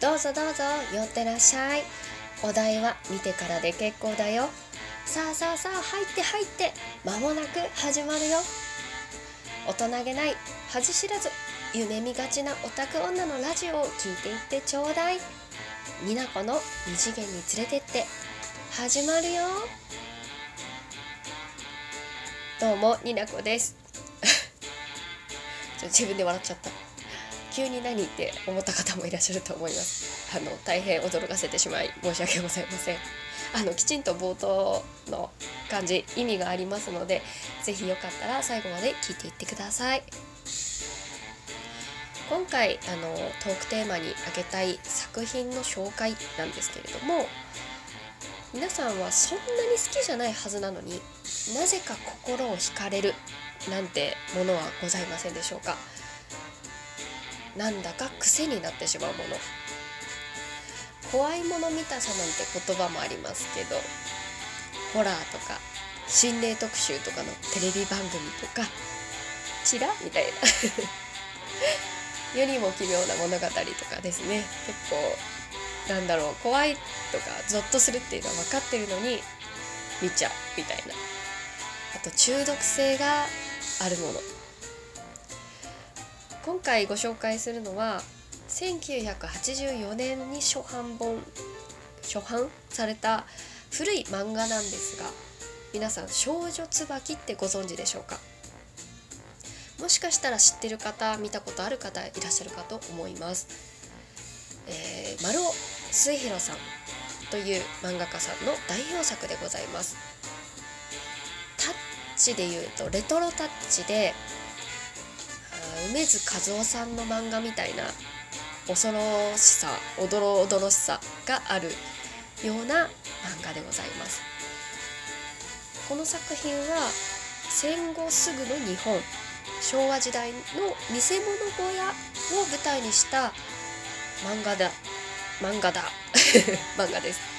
どうぞどうぞ寄ってらっしゃい。お題は見てからで結構だよ。さあさあさあ入って入って。間もなく始まるよ。大人げない恥知らず夢見がちなオタク女のラジオを聞いていってちょうだい。になこの二次元に連れてって始まるよ。どうもになこです。ちょ自分で笑っちゃった。急に何って思った方もいらっしゃると思います。あの大変驚かせてしまい申し訳ございません。あのきちんと冒頭の感じ意味がありますので是非よかったら最後まで聞いていってください。今回あのトークテーマに挙げたい作品の紹介なんですけれども皆さんはそんなに好きじゃないはずなのになぜか心を惹かれるなんてものはございませんでしょうか？なんだか癖になってしまうもの。怖いもの見たさなんて言葉もありますけどホラーとか心霊特集とかのテレビ番組とかチラみたいな 世にも奇妙な物語とかですね。結構なんだろう怖いとかゾッとするっていうのは分かってるのに見ちゃうみたいな。あと中毒性があるもの。今回ご紹介するのは1984年に初版本初版された古い漫画なんですが皆さん「少女椿」ってご存知でしょうか？もしかしたら知ってる方見たことある方いらっしゃるかと思います、えー、丸尾末広さんという漫画家さんの代表作でございます。タッチでいうとレトロタッチで梅津和夫さんの漫画みたいな恐ろしさおどろおどろしさがあるような漫画でございます。この作品は戦後すぐの日本昭和時代の見せ物小屋を舞台にした漫画だ漫画だ 漫画です。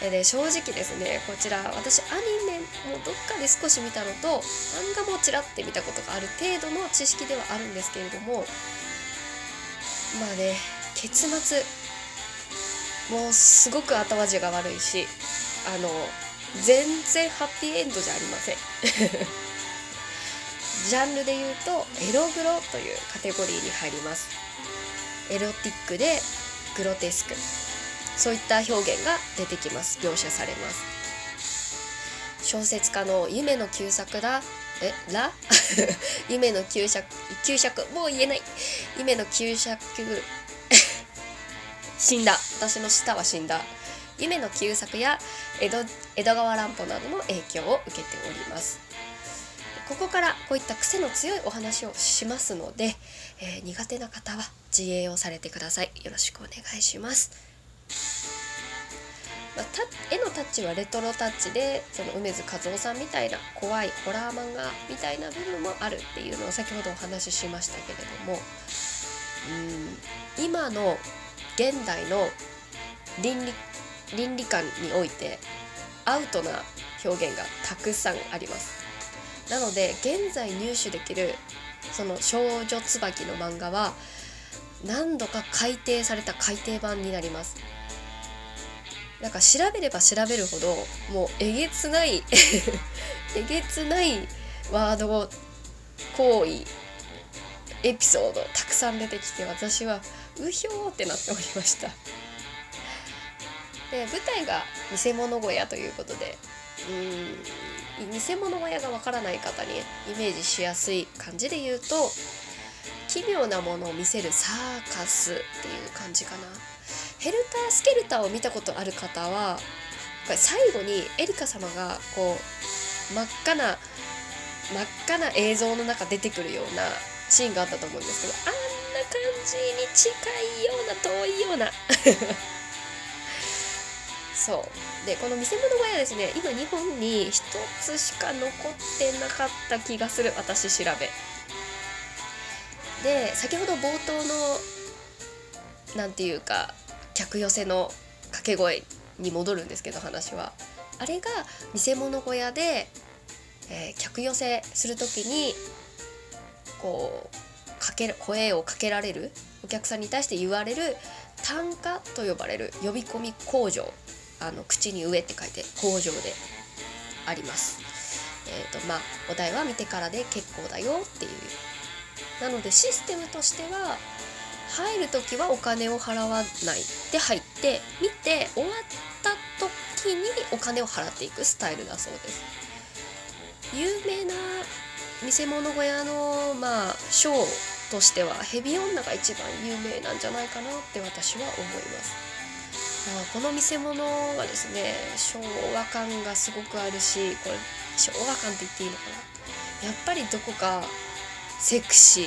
で正直ですねこちら私アニメもどっかで少し見たのと漫画もちらって見たことがある程度の知識ではあるんですけれどもまあね結末もうすごく後味が悪いしあの全然ハッピーエンドじゃありません。ジャンルで言うとエログロというカテゴリーに入ります。エロティックでグロテスク。そういった表現が出てきます。描写されます。小説家の夢の旧作だ。えら？夢の旧作旧作もう言えない。夢の旧作死んだ。私の舌は死んだ。夢の旧作や江戸江戸川乱歩などの影響を受けております。ここからこういった癖の強いお話をしますので、えー、苦手な方は自衛をされてください。よろしくお願いします。まあ、絵のタッチはレトロタッチでその梅津和夫さんみたいな怖いホラー漫画みたいな部分もあるっていうのを先ほどお話ししましたけれどもうん今の現代の倫理倫理観においてアウトな表現がたくさんあります。なので現在入手できるその少女椿の漫画は何度か改訂された改訂版になります。なんか調べれば調べるほどもうえげつない えげつないワード行為エピソードたくさん出てきて私はうひょーってなっておりました。で舞台が偽物小屋ということでうん偽物小屋がわからない方にイメージしやすい感じで言うと奇妙なものを見せるサーカスっていう感じかな。ヘルタースケルターを見たことある方は最後にエリカ様がこう真っ赤な真っ赤な映像の中出てくるようなシーンがあったと思うんですけどあんな感じに近いような遠いような。そう。でこの見せ物小屋ですね今日本に一つしか残ってなかった気がする。私調べ。で先ほど冒頭の何て言うか客寄せの掛け声に戻るんですけど話はあれが見せ物小屋で、えー、客寄せする時にこう掛ける声をかけられるお客さんに対して言われる単価と呼ばれる呼び込み工場あの口に上って書いて工場であります。えーとまあ、お題は見てからで結構だよっていうなのでシステムとしては入る時はお金を払わないで入って見て終わった時にお金を払っていくスタイルだそうです。有名な見せ物小屋のまあショーとしてはヘビ女が一番有名なんじゃないかなって私は思います。この見せ物はですね昭和感がすごくあるしこれ昭和感って言っていいのかな。やっぱりどこかセクシー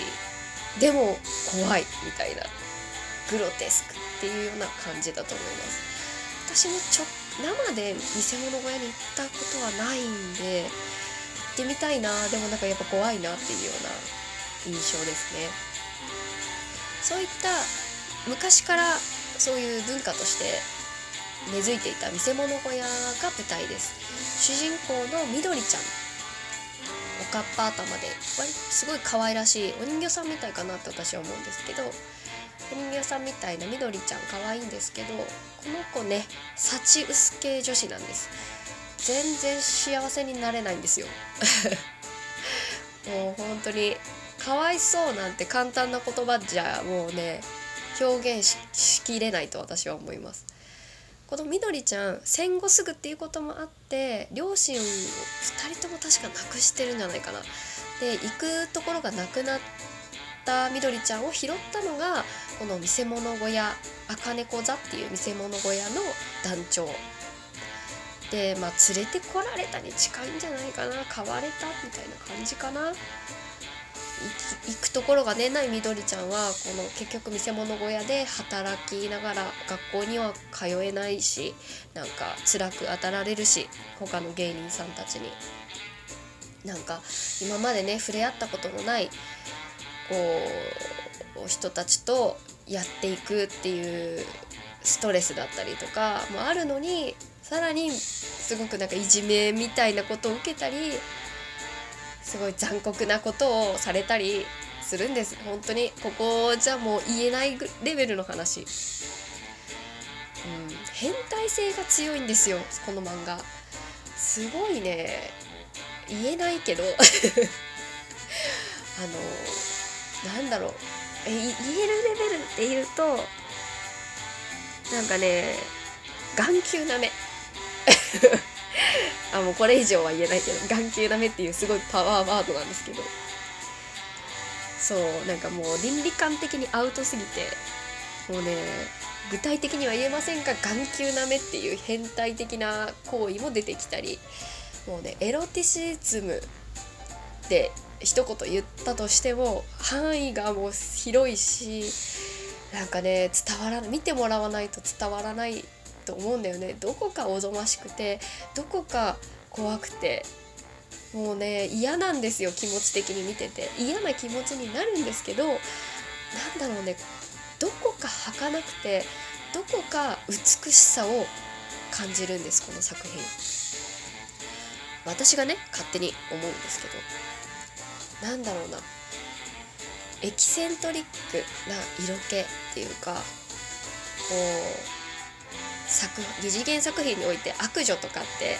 でも怖いみたいな。グロテスクっていうような感じだと思います。私もちょ生で見せ物小屋に行ったことはないんで行ってみたいな。でもなんかやっぱ怖いなっていうような印象ですね。そういった昔からそういう文化として根付いていた見せ物小屋が舞台です。主人公のみどりちゃんかっぱ頭ですごい可愛らしいお人形さんみたいかなって私は思うんですけどお人形さんみたいなみどりちゃん可愛いんですけどこの子ね幸薄系女子なんです。全然幸せになれないんですよ。もう本当にかわいそうなんて簡単な言葉じゃもうね表現しきれないと私は思います。このみどりちゃん戦後すぐっていうこともあって両親を2人とも確か亡くしてるんじゃないかな。で行くところがなくなったみどりちゃんを拾ったのがこの見せ物小屋赤猫座っていう見せ物小屋の団長。でまあ連れてこられたに近いんじゃないかな。買われたみたいな感じかな。行くところがねないみどりちゃんはこの結局見せ物小屋で働きながら学校には通えないしなんか辛く当たられるし他の芸人さんたちに。なんか今までね触れ合ったことのないこう人たちとやっていくっていうストレスだったりとかもあるのにさらにすごくなんかいじめみたいなことを受けたりすごい残酷なことをされたりするんです。本当にここじゃもう言えないレベルの話、うん、変態性が強いんですよこの漫画。すごいね言えないけど。あのなんだろう。え言えるレベルって言うとなんかね眼球なめ。もうこれ以上は言えないけど眼球ダメっていうすごいパワーワードなんですけど。そうなんかもう倫理観的にアウトすぎてもうね具体的には言えませんが眼球なめっていう変態的な行為も出てきたりもうねエロティシズムって一言言ったとしても範囲がもう広いしなんかね伝わらない見てもらわないと伝わらないと思うんだよね。どこかおぞましくてどこか怖くて。もうね嫌なんですよ気持ち的に見てて。嫌な気持ちになるんですけどなんだろうねどこか儚くてどこか美しさを感じるんですこの作品。私がね勝手に思うんですけど。なんだろうな。エキセントリックな色気っていうかこう作二次元作品において悪女とかって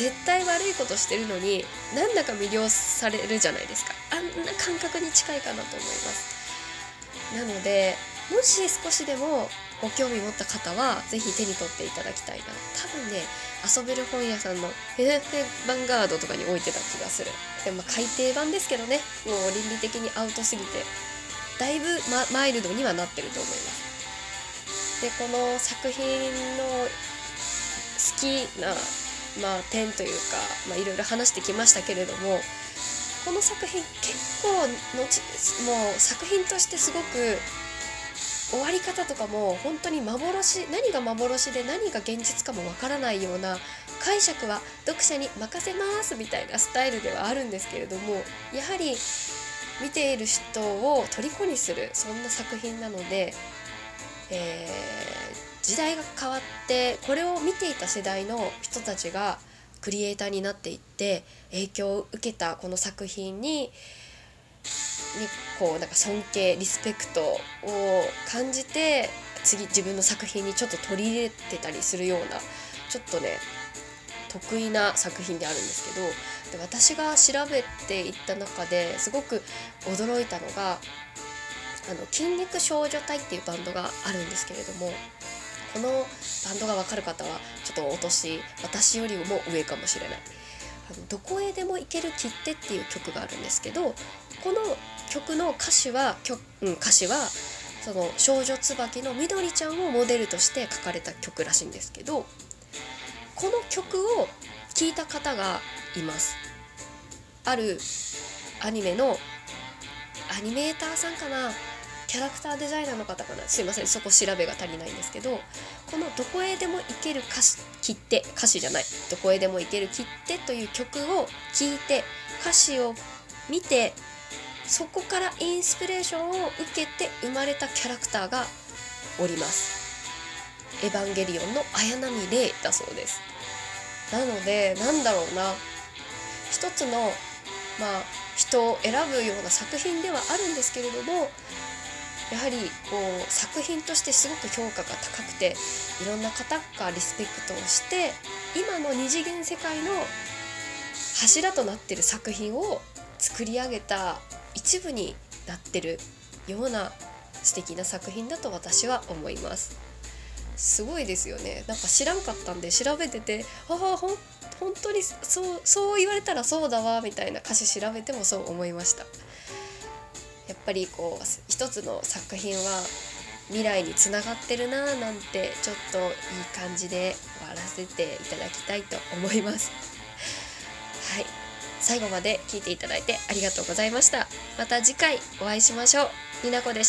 絶対悪いことしてるのになんだか魅了されるじゃないですか。あんな感覚に近いかなと思います。なのでもし少しでもご興味持った方は是非手に取っていただきたいな。多分ね遊べる本屋さんのフェフェヴァンガードとかに置いてた気がする。でもま改訂版ですけどね。もう倫理的にアウトすぎて。だいぶ、ま、マイルドにはなってると思います。でこの作品の好きな、まあ、点というか、まあ、いろいろ話してきましたけれどもこの作品結構のちもう作品としてすごく終わり方とかも本当に幻何が幻で何が現実かもわからないような解釈は読者に任せますみたいなスタイルではあるんですけれどもやはり見ている人を虜にするそんな作品なのでえー、時代が変わってこれを見ていた世代の人たちがクリエイターになっていって影響を受けたこの作品にこうなんか尊敬リスペクトを感じて次自分の作品にちょっと取り入れてたりするようなちょっとね得意な作品であるんですけどで私が調べていった中ですごく驚いたのがあの筋肉少女隊っていうバンドがあるんですけれどもこのバンドが分かる方はちょっとお年私よりも上かもしれない「あのどこへでも行ける切手」っていう曲があるんですけどこの曲の歌詞は曲、うん、歌詞はその少女椿のみどりちゃんをモデルとして書かれた曲らしいんですけどこの曲を聴いた方がいます。あるアニメのアニメーターさんかな？キャラクターデザイナーの方かな？すいませんそこ調べが足りないんですけどこの「どこへでも行ける歌詞切手」歌詞じゃない「どこへでも行ける切手」という曲を聴いて歌詞を見てそこからインスピレーションを受けて生まれたキャラクターがおります。エヴァンゲリオンの綾波レイだそうです。なのでなんだろうな。一つのまあ人を選ぶような作品ではあるんですけれどもやはりこう作品としてすごく評価が高くていろんな方がリスペクトをして今の二次元世界の柱となってる作品を作り上げた一部になってるような素敵な作品だと私は思います。すごいですよね。なんか知らんかったんで調べててああほん本当にそうそう言われたらそうだわみたいな歌詞調べてもそう思いました。ぱりこう一つの作品は未来につながってるなーなんてちょっといい感じで終わらせていただきたいと思います。はい。最後まで聞いていただいてありがとうございました。また次回お会いしましょう。になこでした。